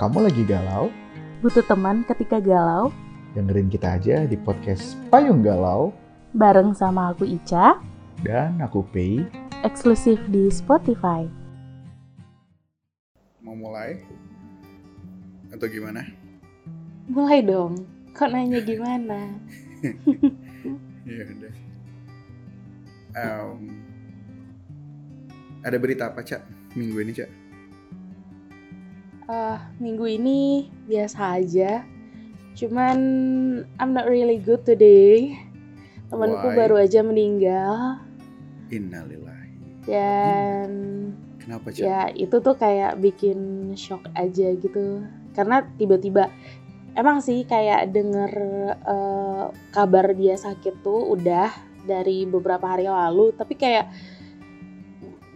Kamu lagi galau? Butuh teman ketika galau? Dengerin kita aja di podcast Payung Galau Bareng sama aku Ica, dan aku Pei. eksklusif di Spotify. Mau mulai? Atau gimana? Mulai dong. Kok nanya gimana? Ya udah. Em, ada berita apa, Cak? Minggu ini, Cak? Eh, minggu ini biasa aja. Cuman I'm not really good today. Temanku Why? baru aja meninggal Innalillahi. dan Kenapa, Cak? ya itu tuh kayak bikin shock aja gitu. Karena tiba-tiba emang sih kayak denger eh, kabar dia sakit tuh udah dari beberapa hari lalu, tapi kayak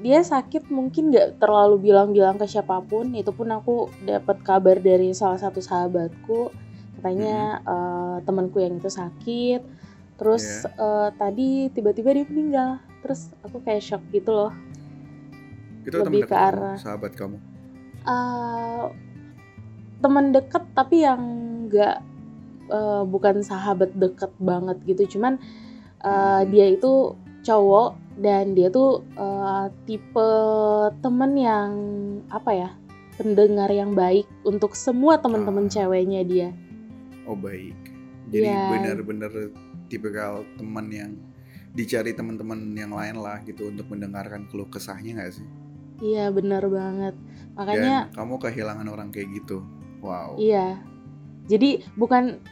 dia sakit mungkin nggak terlalu bilang-bilang ke siapa pun. Itu pun aku dapat kabar dari salah satu sahabatku, katanya eh, temanku yang itu sakit. Terus eh, tadi tiba-tiba dia meninggal. Terus aku kayak shock gitu loh. Itu lebih ke kamu, arah- sahabat kamu. eh teman deket tapi yang nggak eh, bukan sahabat deket banget gitu cuman eh, dia itu cowok dan dia tuh eh, tipe temen yang apa ya pendengar yang baik untuk semua teman-teman Ah. ceweknya dia Oh, baik. Jadi Iya. benar-benar tipikal teman yang dicari teman-teman yang lain lah gitu untuk mendengarkan keluh kesahnya nggak sih? iya bener banget makanya Dan kamu kehilangan orang kayak gitu. Wow. Iya. Jadi bukan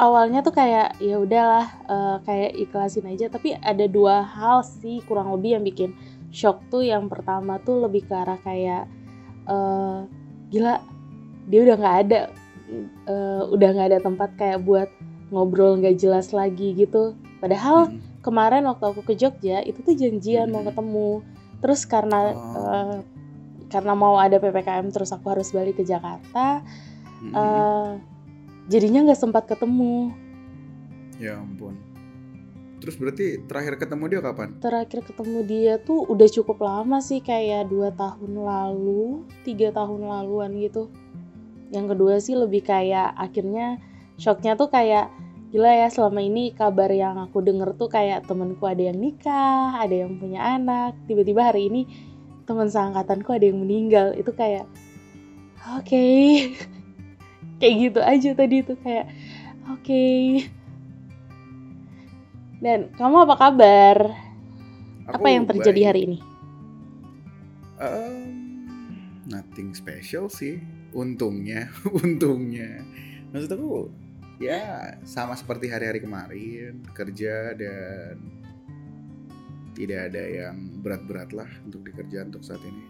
awalnya tuh kayak ya udahlah eh, kayak ikhlasin aja tapi ada dua hal sih kurang lebih yang bikin shock tuh yang pertama tuh lebih ke arah kayak eh gila dia udah nggak ada eh, udah nggak ada tempat kayak buat ngobrol nggak jelas lagi gitu padahal Hmm. kemarin waktu aku ke Jogja itu tuh janjian mau Hmm. ketemu terus karena Oh. eh, karena mau ada ppkm terus aku harus balik ke Jakarta Hmm. Jadinya nggak sempat ketemu. Ya ampun. Terus berarti terakhir ketemu dia kapan? terakhir ketemu dia tuh udah cukup lama sih kayak dua tahun lalu tiga tahun laluan gitu. Yang kedua sih lebih kayak akhirnya shocknya tuh kayak gila ya selama ini kabar yang aku denger tuh kayak temenku ada yang nikah ada yang punya anak. Tiba-tiba hari ini teman seangkatanku ada yang meninggal. Itu kayak oke kayak gitu aja tadi tuh kayak oke dan kamu apa kabar apa Aku yang terjadi baik. hari ini Um, nothing special sih. Untungnya, untungnya. Maksud aku ya sama seperti hari-hari kemarin kerja dan tidak ada yang berat-berat lah untuk dikerjakan untuk saat ini.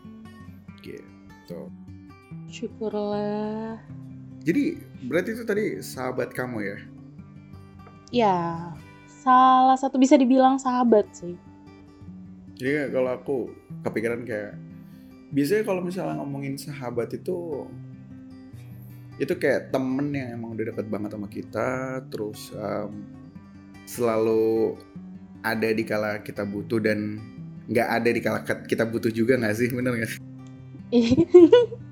Gitu. syukurlah Jadi berarti itu tadi sahabat kamu ya? ya salah satu bisa dibilang sahabat sih Jadi kalau aku kepikiran kayak biasanya kalau misalnya ngomongin sahabat itu itu kayak temen yang emang udah deket banget sama kita, terus em, selalu ada di kala kita butuh dan nggak ada di kala kita butuh juga nggak sih, bener nggak?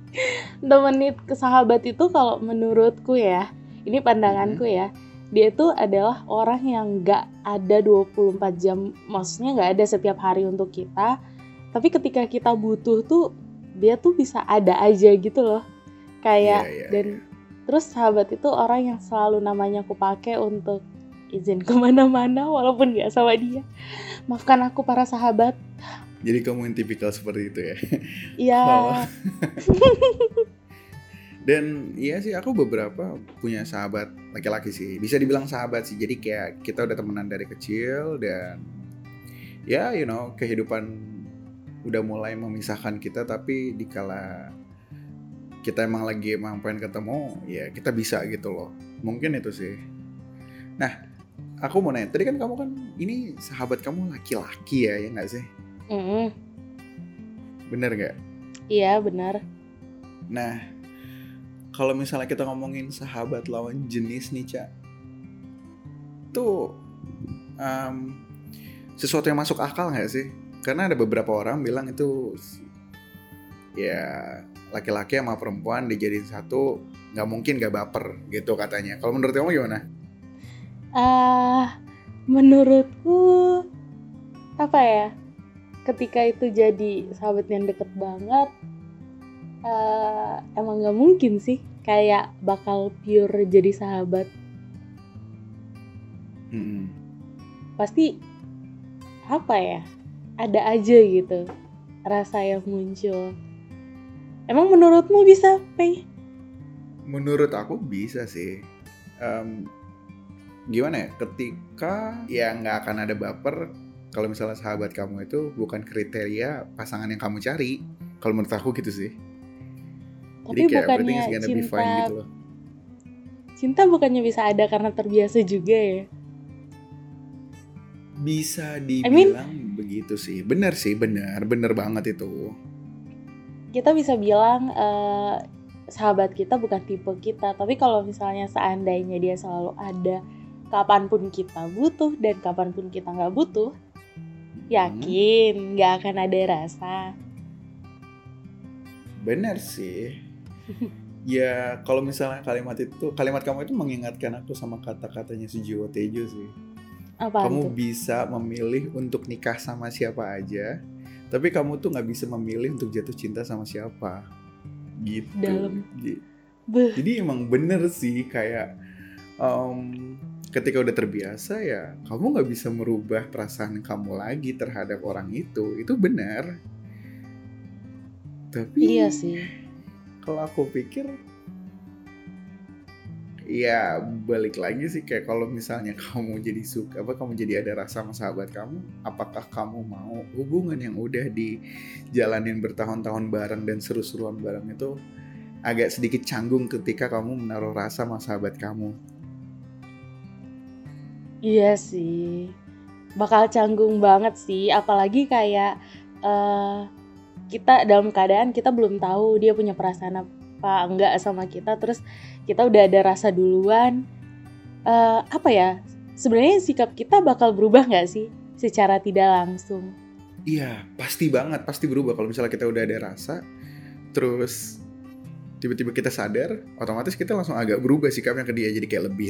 temenit ke sahabat itu kalau menurutku ya ini pandanganku ya dia itu adalah orang yang gak ada 24 jam maksudnya gak ada setiap hari untuk kita tapi ketika kita butuh tuh dia tuh bisa ada aja gitu loh. Kayak Iya, iya, dan iya. terus sahabat itu orang yang selalu namanya aku pakai untuk izin ke mana-mana walaupun gak sama dia. Maafkan aku para sahabat Jadi kamu yang tipikal seperti itu ya? ya Oh. Dan iya sih aku beberapa punya sahabat laki-laki sih. Bisa dibilang sahabat sih. Jadi kayak kita udah temenan dari kecil dan ya you know kehidupan udah mulai memisahkan kita tapi dikala kita emang lagi emang pengen ketemu ya kita bisa gitu loh. Mungkin itu sih. Nah, aku mau nanya, tadi kan kamu kan ini sahabat kamu laki-laki ya, ya nggak sih? Mm-mm. Bener nggak? iya benar Nah, kalau misalnya kita ngomongin sahabat lawan jenis nih, Cak. Tuh em, sesuatu yang masuk akal nggak sih? Karena ada beberapa orang bilang itu ya laki-laki sama perempuan dijadiin satu nggak mungkin gak baper gitu katanya. Kalau menurut kamu gimana? Uh, menurutku apa ya? Ketika itu jadi sahabat yang deket banget, uh, emang nggak mungkin sih kayak bakal pure jadi sahabat. Hmm. Pasti apa ya? Ada aja gitu rasa yang muncul. Emang menurutmu bisa, Pei? Menurut aku bisa sih. Um, gimana ya? Ketika ya nggak akan ada baper kalau misalnya sahabat kamu itu bukan kriteria pasangan yang kamu cari. Kalau menurut aku gitu sih. Tapi Jadi kayak bukannya cinta, gitu loh. Cinta bukannya bisa ada karena terbiasa juga ya? Bisa dibilang I mean, begitu sih. Bener sih, bener, bener banget itu. Kita bisa bilang uh, sahabat kita bukan tipe kita, tapi kalau misalnya seandainya dia selalu ada kapan pun kita butuh dan kapan pun kita nggak butuh. Yakin nggak akan ada rasa. Bener sih. ya kalau misalnya kalimat itu kalimat kamu itu mengingatkan aku sama kata-katanya Sujiwo Tejo sih apa kamu itu? bisa memilih untuk nikah sama siapa aja, tapi kamu tuh nggak bisa memilih untuk jatuh cinta sama siapa. Gitu. Dalam. Jadi emang bener sih kayak um, ketika udah terbiasa ya kamu nggak bisa merubah perasaan kamu lagi terhadap orang itu. Itu benar. Tapi iya sih. Kalau aku pikir ya balik lagi sih kayak kalau misalnya kamu jadi suka apa kamu jadi ada rasa sama sahabat kamu apakah kamu mau hubungan yang udah dijalanin bertahun-tahun bareng dan seru-seruan bareng itu agak sedikit canggung ketika kamu menaruh rasa sama sahabat kamu iya sih. Bakal canggung banget sih apalagi kayak uh, kita dalam keadaan kita belum tahu dia punya perasaan apa enggak sama kita terus kita udah ada rasa duluan. Uh, apa ya sebenarnya sikap kita bakal berubah nggak sih secara tidak langsung? Iya pasti banget pasti berubah. Kalau misalnya kita udah ada rasa terus tiba-tiba kita sadar otomatis kita langsung agak berubah sikapnya ke dia jadi kayak lebih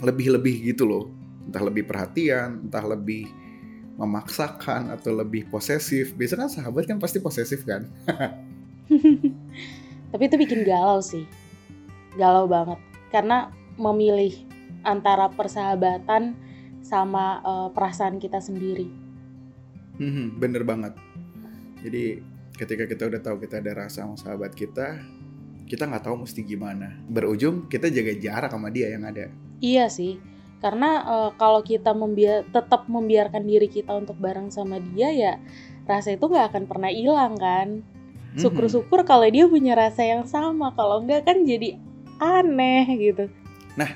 lebihnya lebih lebih gitu loh entah lebih perhatian entah lebih memaksakan atau lebih posesif biasanya kan sahabat kan pasti posesif kan tapi itu bikin galau sih galau banget karena memilih antara persahabatan sama uh, perasaan kita sendiri. Hmm, bener banget. Jadi ketika kita udah tahu kita ada rasa sama sahabat kita, kita nggak tahu mesti gimana. Berujung kita jaga jarak sama dia yang ada. Iya sih, karena uh, kalau kita membiar tetap membiarkan diri kita untuk bareng sama dia ya rasa itu nggak akan pernah hilang kan. Syukur-syukur kalau dia punya rasa yang sama. Kalau enggak kan jadi aneh gitu. Nah,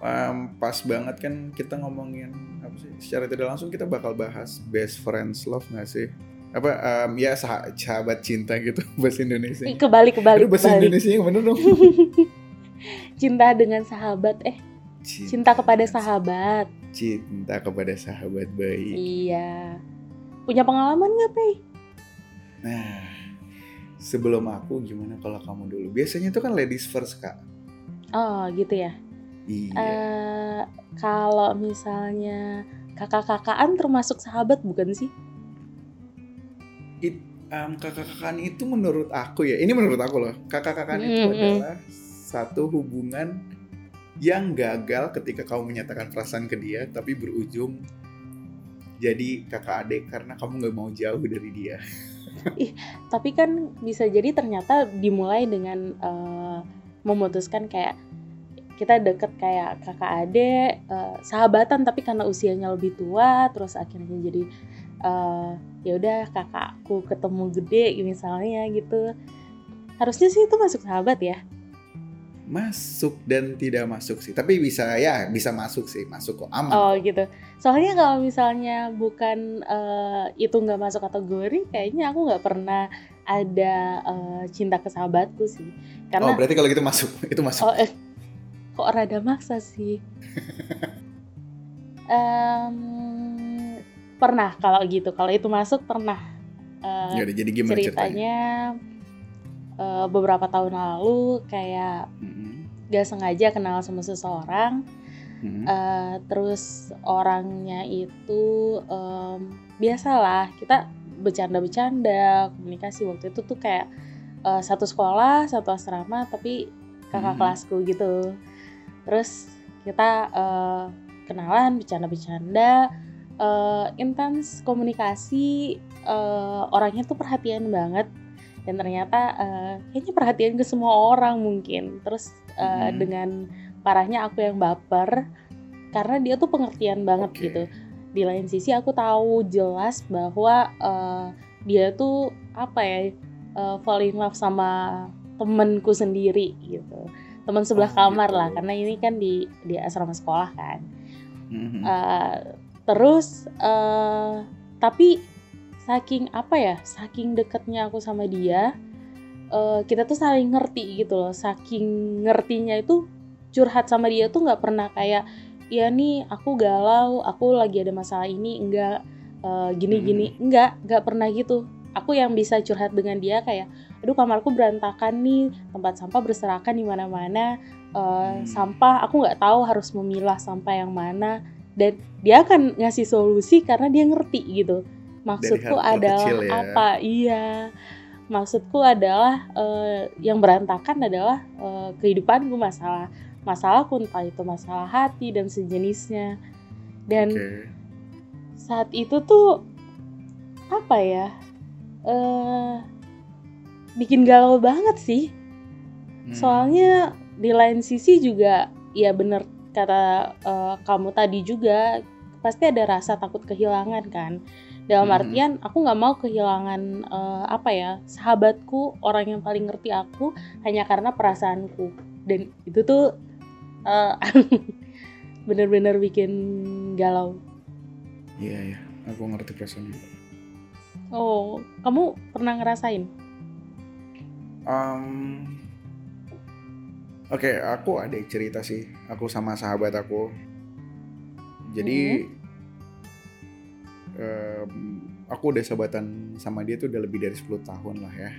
um, pas banget kan kita ngomongin apa sih? Secara tidak langsung kita bakal bahas best friends love nggak sih? Apa um, ya sah sahabat cinta gitu bahasa Indonesia. Kebalik kebalik. bahasa kebalik. Indonesia yang bener dong. cinta dengan sahabat eh cinta, cinta kepada sahabat. Cinta kepada sahabat baik. Iya. Punya pengalaman nggak, Pei? Nah, sebelum aku gimana kalau kamu dulu? Biasanya itu kan ladies first kak. Oh gitu ya. Iya. Uh, kalau misalnya kakak-kakaan termasuk sahabat bukan sih? It, um, kakak-kakaan itu menurut aku ya, ini menurut aku loh, kakak-kakaan mm -hmm. itu adalah satu hubungan yang gagal ketika kamu menyatakan perasaan ke dia, tapi berujung jadi kakak adik karena kamu nggak mau jauh dari dia. Ih, tapi kan bisa jadi ternyata dimulai dengan uh, memutuskan kayak kita deket kayak kakak adik, uh, sahabatan tapi karena usianya lebih tua, terus akhirnya jadi uh, ya udah kakakku ketemu gede misalnya gitu. Harusnya sih itu masuk sahabat ya masuk dan tidak masuk sih. Tapi bisa ya bisa masuk sih masuk kok aman. Oh gitu. Soalnya kalau misalnya bukan uh, itu nggak masuk kategori kayaknya aku nggak pernah ada uh, cinta ke sahabatku sih. Karena oh berarti kalau gitu masuk itu masuk. Oh, eh, kok rada maksa sih? Um, pernah kalau gitu. Kalau itu masuk pernah. Uh, Ya udah, jadi gimana ceritanya? ceritanya uh, beberapa tahun lalu kayak Mm-mm. Gak sengaja kenal sama seseorang Mm-mm. Uh, terus orangnya itu em, biasalah kita bercanda-bercanda komunikasi waktu itu tuh kayak uh, satu sekolah satu asrama tapi kakak Hmm. kelasku gitu terus kita uh, kenalan bercanda-bercanda uh, intens komunikasi uh, orangnya tuh perhatian banget dan ternyata uh, kayaknya perhatian ke semua orang mungkin terus uh, Hmm. dengan parahnya aku yang baper karena dia tuh pengertian banget Oke. gitu di lain sisi aku tahu jelas bahwa uh, dia tuh apa ya uh, fall in love sama temenku sendiri gitu teman sebelah Oh, kamar gitu. lah karena ini kan di di asrama sekolah kan Mhm. Uh, terus uh, tapi saking apa ya saking deketnya aku sama dia uh, kita tuh saling ngerti gitu loh. Saking ngertinya itu curhat sama dia tuh nggak pernah kayak ya nih aku galau aku lagi ada masalah ini enggak uh, gini gini enggak enggak pernah gitu. Aku yang bisa curhat dengan dia kayak aduh kamarku berantakan nih tempat sampah berserakan di mana-mana uh, Hmm. sampah aku nggak tahu harus memilah sampah yang mana. Dan dia akan ngasih solusi karena dia ngerti gitu maksudku adalah kecil ya. apa iya maksudku adalah eh, yang berantakan adalah eh, kehidupanku masalah masalahku entah itu masalah hati dan sejenisnya dan Oke. saat itu tuh apa ya eh bikin galau banget sih Hmm. soalnya di lain sisi juga ya bener kata eh, kamu tadi juga pasti ada rasa takut kehilangan kan dalam Mhm. artian aku nggak mau kehilangan eh, apa ya sahabatku orang yang paling ngerti aku hanya karena perasaanku dan itu tuh eh, bener-bener bikin galau Iya ya, aku ngerti perasaannya. oh kamu pernah ngerasain Um, Oke, aku ada cerita sih. Aku sama sahabat aku. Jadi, em, aku udah sahabatan sama dia tuh udah lebih dari 10 tahun lah ya.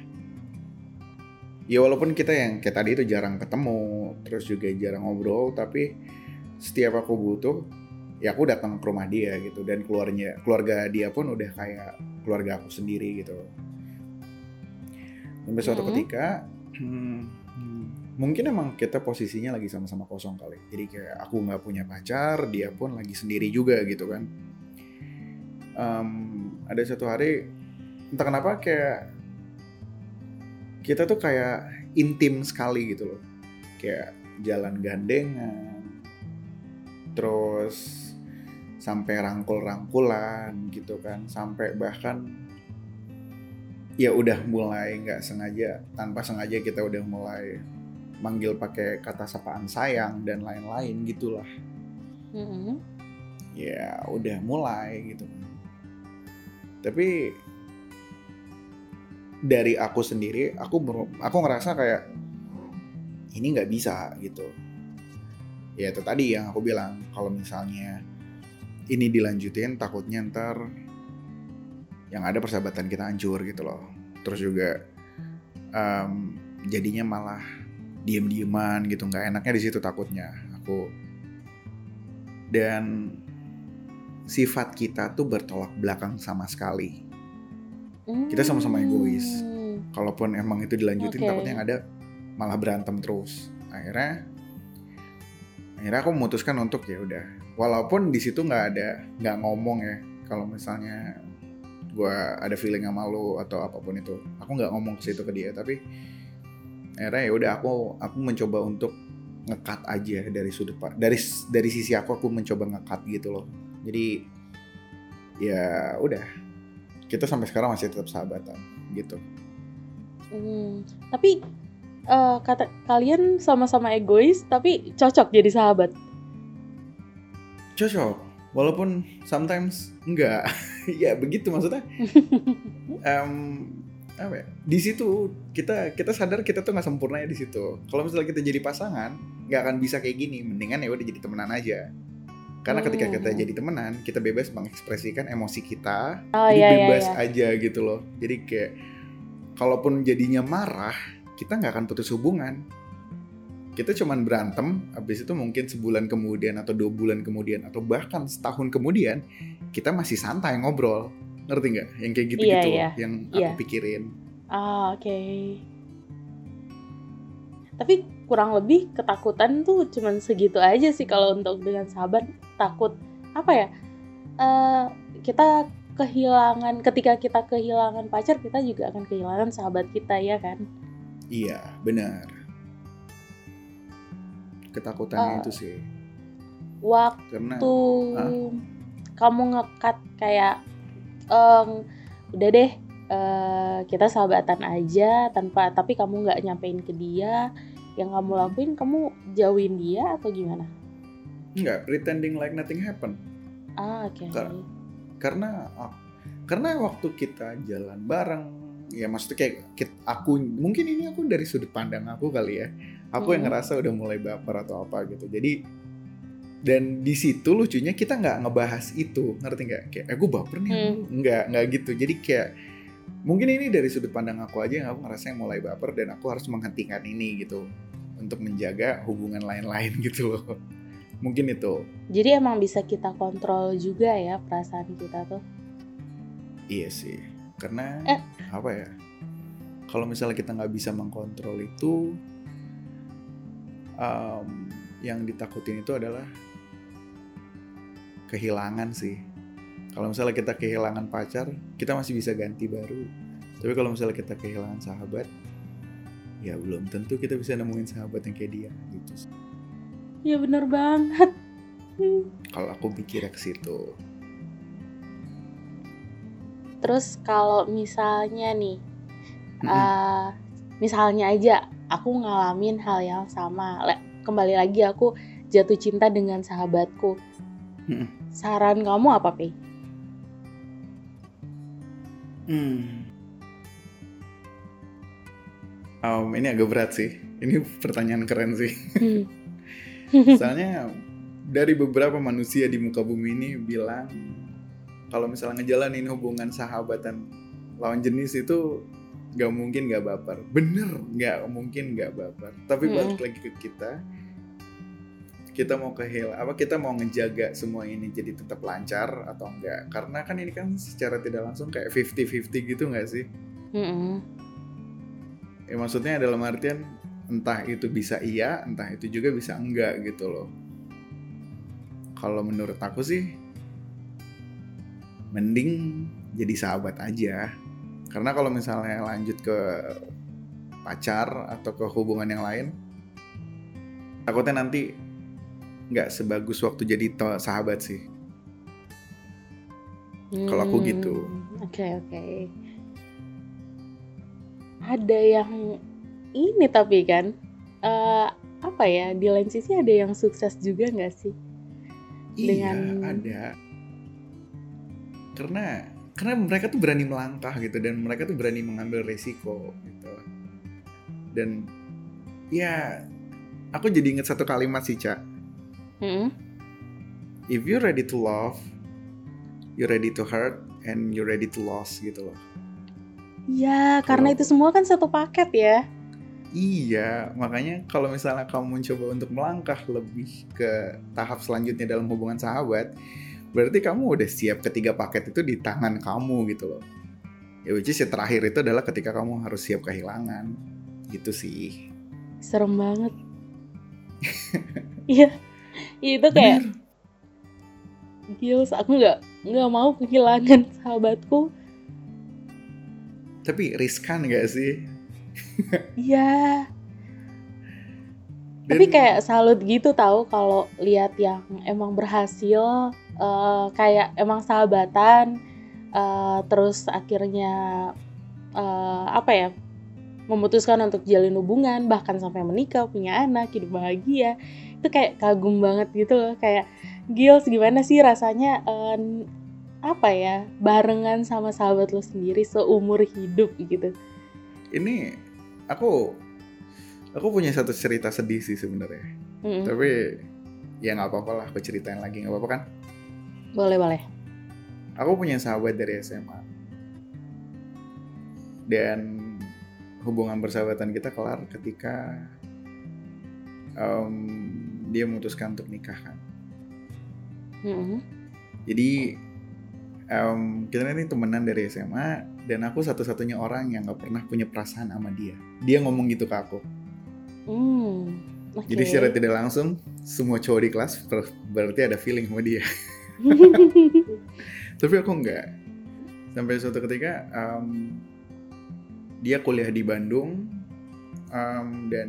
Ya walaupun kita yang kayak tadi itu jarang ketemu, terus juga jarang ngobrol, tapi setiap aku butuh, ya aku datang ke rumah dia gitu. Dan keluarnya, keluarga dia pun udah kayak keluarga aku sendiri gitu. Sampai suatu Mhm. ketika, hmm, mungkin emang kita posisinya lagi sama-sama kosong kali. Jadi kayak aku nggak punya pacar, dia pun lagi sendiri juga gitu kan. Em, ada satu hari, entah kenapa kayak kita tuh kayak intim sekali gitu loh. Kayak jalan gandengan, terus sampai rangkul-rangkulan gitu kan, sampai bahkan ya udah mulai nggak sengaja tanpa sengaja kita udah mulai manggil pakai kata sapaan sayang dan lain-lain gitulah Mm-mm. ya udah mulai gitu tapi dari aku sendiri aku aku ngerasa kayak ini nggak bisa gitu. Ya itu tadi yang aku bilang kalau misalnya ini dilanjutin takutnya ntar yang ada persahabatan kita hancur gitu loh. Terus juga em, jadinya malah diem-dieman gitu nggak enaknya di situ takutnya aku. Dan sifat kita tuh bertolak belakang sama sekali Kita sama-sama egois. Hmm. kalaupun emang itu dilanjutin Oke. takutnya yang ada malah berantem terus akhirnya akhirnya aku memutuskan untuk ya udah walaupun di situ nggak ada nggak ngomong ya kalau misalnya gue ada feeling sama lu atau apa pun itu aku nggak ngomong ke situ ke dia tapi akhirnya ya udah aku aku mencoba untuk ngekat aja dari sudut dari dari sisi aku aku mencoba ngekat gitu loh jadi ya udah. Kita sampai sekarang masih tetap sahabatan gitu. Hmm, tapi eh, kata kalian sama-sama egois tapi cocok jadi sahabat. cocok walaupun sometimes enggak. Ya begitu maksudnya. Em, apa ya, di situ kita kita sadar kita tuh nggak sempurna ya di situ. Kalau misalnya kita jadi pasangan nggak akan bisa kayak gini. Mendingan ya udah jadi temenan aja Karena ketika kita Hmm. jadi temenan, kita bebas mengekspresikan emosi kita, Oh jadi iya iya bebas iya. aja gitu loh. Jadi kayak kalaupun jadinya marah, kita nggak akan putus hubungan. Kita cuman berantem, habis itu mungkin sebulan kemudian atau dua bulan kemudian atau bahkan setahun kemudian kita masih santai ngobrol, ngerti nggak? Yang kayak gitu-gitu Iya, iya. yang Iya. aku pikirin. Ah oke. Tapi kurang lebih ketakutan tuh cuman segitu aja sih kalau untuk dengan sahabat takut apa ya? eh kita kehilangan ketika kita kehilangan pacar kita juga akan kehilangan sahabat kita ya kan? Iya, benar. Ketakutannya Eh, itu sih, Waktu karena kamu ngekat kayak em, udah deh eh, kita sahabatan aja tanpa tapi kamu nggak nyampein ke dia yang kamu lakuin kamu jauhin dia atau gimana? Nggak pretending like nothing happen. Ah oke. Kak, karena ah, karena waktu kita jalan bareng ya maksudnya kayak kit- aku mungkin ini aku dari sudut pandang aku kali ya aku yang Mhm. ngerasa udah mulai baper atau apa gitu jadi dan di situ lucunya kita nggak ngebahas itu ngerti nggak kayak eh gue baper nih Hmm. nggak nggak gitu jadi kayak mungkin ini dari sudut pandang aku aja yang aku ngerasa yang mulai baper dan aku harus menghentikan ini gitu untuk menjaga hubungan lain-lain gitu loh mungkin itu Jadi emang bisa kita kontrol juga ya perasaan kita tuh. Iya sih, karena Eh. apa ya? Kalau misalnya kita nggak bisa mengkontrol itu, em, yang ditakutin itu adalah kehilangan sih. Kalau misalnya kita kehilangan pacar, kita masih bisa ganti baru. Tapi kalau misalnya kita kehilangan sahabat, ya belum tentu kita bisa nemuin sahabat yang kayak dia gitu. sih. Iya bener banget. Kalau aku pikir ke situ. Terus kalau misalnya nih, Mm-mm. eh, misalnya aja aku ngalamin hal yang sama, Le- kembali lagi aku jatuh cinta dengan sahabatku. Mm-mm. Saran kamu apa, Pi? Hmm. Um, ini agak berat sih. Ini pertanyaan keren sih. Hmm. Soalnya dari beberapa manusia di muka bumi ini bilang kalau misalnya ngejalanin hubungan sahabatan lawan jenis itu nggak mungkin nggak baper. Bener, nggak mungkin nggak baper. Tapi Mm-mm. balik lagi ke kita, kita mau kehil apa kita mau ngejaga semua ini jadi tetap lancar atau enggak? Karena kan ini kan secara tidak langsung kayak 50-50 gitu nggak sih? Mm-mm. Ya maksudnya dalam artian entah itu bisa iya, entah itu juga bisa enggak gitu loh. Kalau menurut aku sih mending jadi sahabat aja. Karena kalau misalnya lanjut ke pacar atau ke hubungan yang lain, takutnya nanti nggak sebagus waktu jadi sahabat sih. Kalau aku gitu. Hmm, Oke oke. Ada yang ini tapi kan eh, apa ya di lain sisi ada yang sukses juga nggak sih? Iya, Dengan- ada. Karena karena mereka tuh berani melangkah gitu dan mereka tuh berani mengambil resiko gitu. Dan ya aku jadi inget satu kalimat sih, Cak. Mm-mm. If you're ready to love, you're ready to hurt and you're ready to lose gitu loh. Ya karena Kalau- itu semua kan satu paket ya. Iya, makanya kalau misalnya kamu mencoba untuk melangkah lebih ke tahap selanjutnya dalam hubungan sahabat, berarti kamu udah siap ketiga paket itu di tangan kamu gitu loh. Ya which is yang terakhir itu adalah ketika kamu harus siap kehilangan. Gitu sih. Serem banget. Iya, itu kayak Bener. Gils, aku nggak nggak mau kehilangan sahabatku. Tapi riskan gak sih? Iya. Tapi kayak salut gitu tahu kalau lihat yang emang berhasil eh, kayak emang sahabatan eh, terus akhirnya eh, apa ya memutuskan untuk jalin hubungan bahkan sampai menikah punya anak hidup bahagia. Itu kayak kagum banget gitu loh kayak Gils gimana sih rasanya eh, apa ya barengan sama sahabat lo sendiri seumur hidup? gitu. Ini aku aku punya satu cerita sedih sih sebenarnya. Mm-mm. Tapi ya nggak apa-apa lah aku ceritain lagi nggak apa-apa kan Boleh, boleh. aku punya sahabat dari SMA dan hubungan persahabatan kita kelar ketika em, dia memutuskan untuk nikah kan Mm-mm. jadi em, kita ini temenan dari SMA dan aku satu-satunya orang yang nggak pernah punya perasaan sama dia. Dia ngomong gitu ke aku. Hmm. oke. jadi secara tidak langsung semua cowok di kelas ber- berarti ada feeling sama dia. Tapi aku enggak sampai suatu ketika em, dia kuliah di Bandung em, dan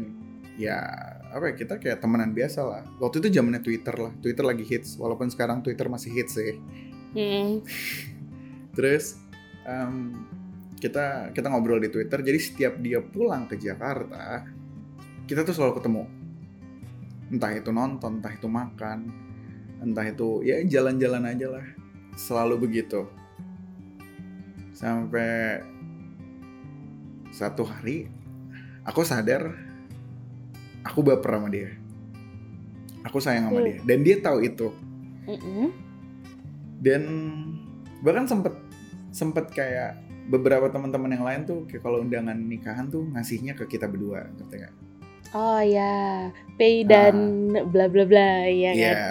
ya apa ya kita kayak temenan biasa lah. Waktu itu zamannya Twitter lah. Twitter lagi hits. Walaupun sekarang Twitter masih hits sih. Mm. terus em, kita kita ngobrol di Twitter jadi setiap dia pulang ke Jakarta kita tuh selalu ketemu. Entah itu nonton entah itu makan entah itu ya jalan-jalan aja lah. Selalu begitu. Sampai satu hari aku sadar aku baper sama dia. Aku sayang sama Hmm. dia. Dan dia tahu itu. Dan bahkan sempet sempet kayak beberapa teman-teman yang lain tuh kayak kalau undangan nikahan tuh ngasihnya ke kita berdua ngerti nggak? Oh ya, pay dan bla bla bla ya kan. Iya,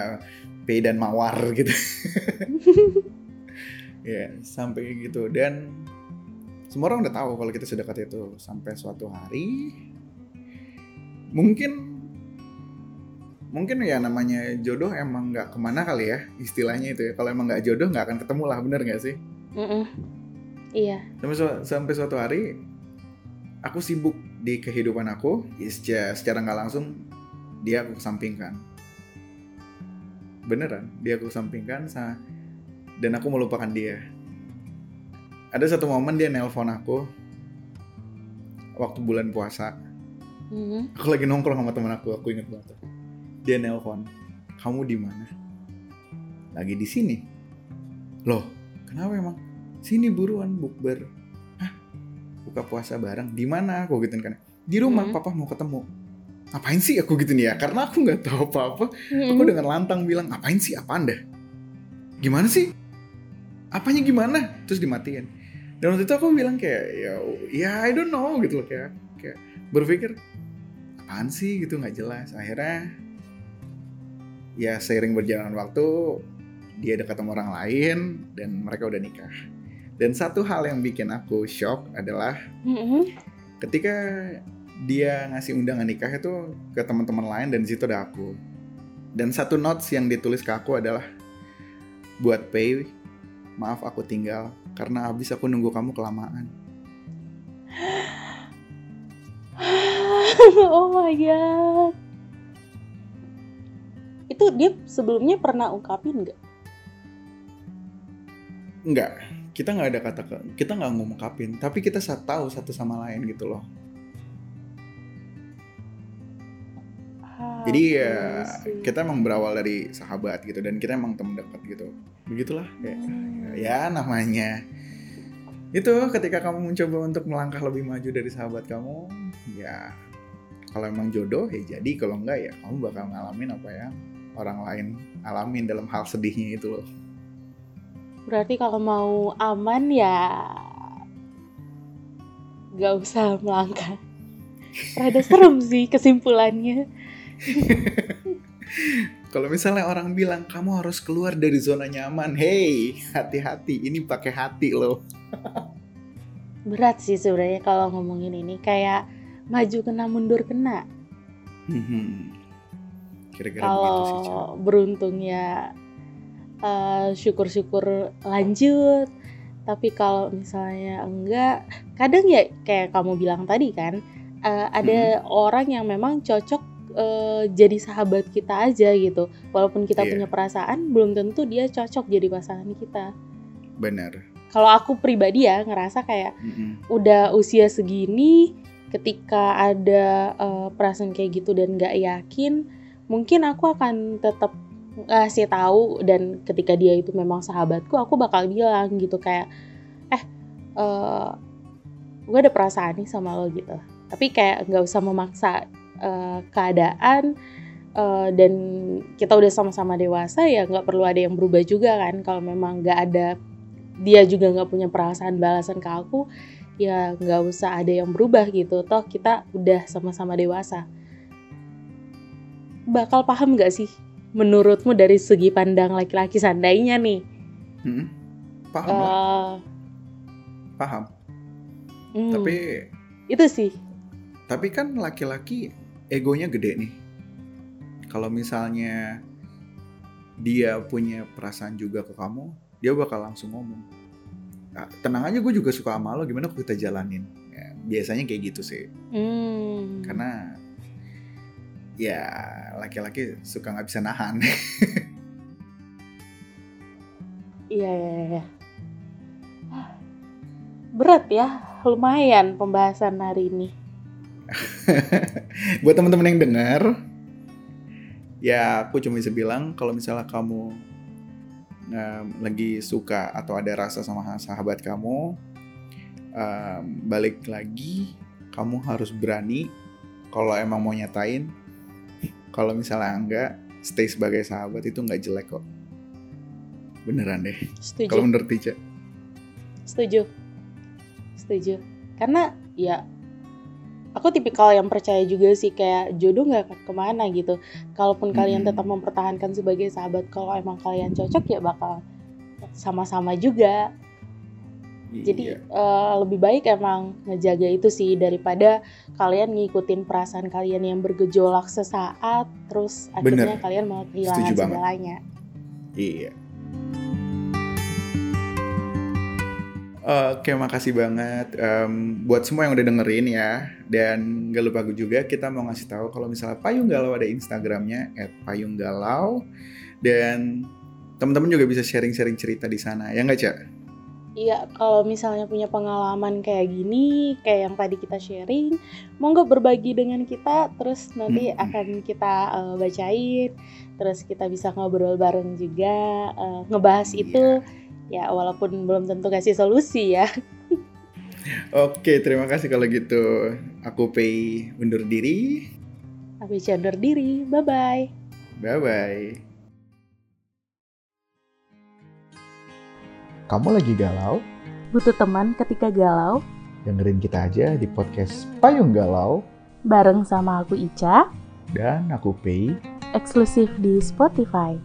P dan mawar gitu. ya sampai kayak gitu dan semua orang udah tahu kalau kita sedekat itu sampai suatu hari mungkin mungkin ya namanya jodoh emang nggak ke mana kali ya istilahnya itu ya kalau emang nggak jodoh nggak akan ketemu lah bener nggak sih Mm-mm. Iya. sampai su- sampai suatu hari aku sibuk di kehidupan aku ya secara, nggak langsung dia aku kesampingkan. Beneran dia aku kesampingkan sa- dan aku melupakan dia. Ada satu momen dia nelpon aku waktu bulan puasa. Mm. aku lagi nongkrong sama temen aku aku inget banget. Dia nelpon kamu di mana? Lagi di sini. Loh kenapa emang sini buruan bukber. Hah? buka puasa bareng? Di mana? Aku gituin kan. Di rumah Hmm. papa mau ketemu. Ngapain sih? Aku gituin ya. Karena aku nggak tahu apa-apa. Aku Mm-mm. dengan lantang bilang ngapain sih? Apa anda gimana sih? Apanya gimana? Terus dimatiin. Dan waktu itu aku bilang kayak ya ya I don't know gitu loh kayak kayak berpikir apaan sih? Gitu nggak jelas. Akhirnya ya seiring berjalan waktu dia dekat sama orang lain dan mereka udah nikah dan satu hal yang bikin aku shock adalah Mm-mm. ketika dia ngasih undangan nikah itu ke teman-teman lain dan di situ ada aku. Dan satu notes yang ditulis ke aku adalah buat pay, maaf aku tinggal karena habis aku nunggu kamu kelamaan. oh my god. Itu dia sebelumnya pernah ungkapin nggak? Enggak, kita nggak ada kata ke- kita nggak ngomongkapin, tapi kita tahu satu sama lain gitu loh. Ah, Jadi oke, ya sih. kita emang berawal dari sahabat gitu dan kita emang temen dekat gitu. Begitulah kayak Hmm. ya namanya itu ketika kamu mencoba untuk melangkah lebih maju dari sahabat kamu ya kalau emang jodoh ya jadi kalau enggak ya kamu bakal ngalamin apa yang orang lain alamin dalam hal sedihnya itu loh Berarti kalau mau aman ya nggak usah melangkah. Rada serem sih kesimpulannya. kalau misalnya orang bilang kamu harus keluar dari zona nyaman hey hati-hati ini pakai hati loh Berat sih sebenarnya kalau ngomongin ini kayak maju kena mundur kena. Hmm. kira-kira begitu sih Cil. Kalau beruntungnya eh, syukur-syukur lanjut. Tapi kalau misalnya enggak, kadang ya kayak kamu bilang tadi kan, eh, ada orang yang memang cocok eh, jadi sahabat kita aja gitu. Walaupun kita Iya. punya perasaan, belum tentu dia cocok jadi pasangan kita. benar Kalau aku pribadi ya ngerasa kayak Mm-mm. udah usia segini ketika ada eh, perasaan kayak gitu dan nggak yakin mungkin aku akan tetap ngasih tahu dan ketika dia itu memang sahabatku aku bakal bilang gitu kayak eh gue ada perasaan nih sama lo gitu. Tapi kayak nggak usah memaksa eh, keadaan uh, dan kita udah sama-sama dewasa ya nggak perlu ada yang berubah juga kan. Kalau memang nggak ada dia juga nggak punya perasaan balasan ke aku ya nggak usah ada yang berubah gitu. Toh kita udah sama-sama dewasa. Bakal paham nggak sih menurutmu dari segi pandang laki-laki seandainya nih? Hmm, paham uh, paham. hmm, tapi itu sih. tapi kan laki-laki egonya gede nih. Kalau misalnya dia punya perasaan juga ke kamu dia bakal langsung ngomong nah, tenang aja gue juga suka sama lo gimana kita jalanin? Ya, biasanya kayak gitu sih. Hmm. karena ya laki-laki suka nggak bisa nahan. Iya iya iya berat ya lumayan pembahasan hari ini. Buat teman-teman yang dengar ya aku cuma bisa bilang kalau misalnya kamu um, lagi suka atau ada rasa sama sahabat kamu um, balik lagi kamu harus berani kalau emang mau nyatain kalau misalnya enggak stay sebagai sahabat itu nggak jelek kok. Beneran deh. Kalau menurut Tica setuju. Setuju. Karena ya aku tipikal yang percaya juga sih kayak jodoh nggak akan ke mana gitu. Kalaupun hmm. kalian tetap mempertahankan sebagai sahabat kalau emang kalian cocok ya bakal sama-sama juga iya. jadi uh, lebih baik emang ngejaga itu sih daripada kalian ngikutin perasaan kalian yang bergejolak sesaat terus akhirnya Bener. kalian mau kehilangan segalanya iya Oke, makasih banget um, buat semua yang udah dengerin ya. Dan gak lupa juga kita mau ngasih tahu kalau misalnya Payung Galau ada Instagramnya @payunggalau dan teman-teman juga bisa sharing-sharing cerita di sana. Ya nggak cak? Iya, kalau misalnya punya pengalaman kayak gini, kayak yang tadi kita sharing, mau nggak berbagi dengan kita, terus nanti hmm. akan kita uh, bacain, terus kita bisa ngobrol bareng juga, uh, ngebahas iya. itu ya walaupun belum tentu kasih solusi ya. Oke, terima kasih kalau gitu. Aku Pei undur diri. Aku undur diri. Bye-bye. Bye-bye. Kamu lagi galau? Butuh teman ketika galau? Dengerin kita aja di podcast Payung Galau. Bareng sama aku Ica. Dan aku Pei. Eksklusif di Spotify.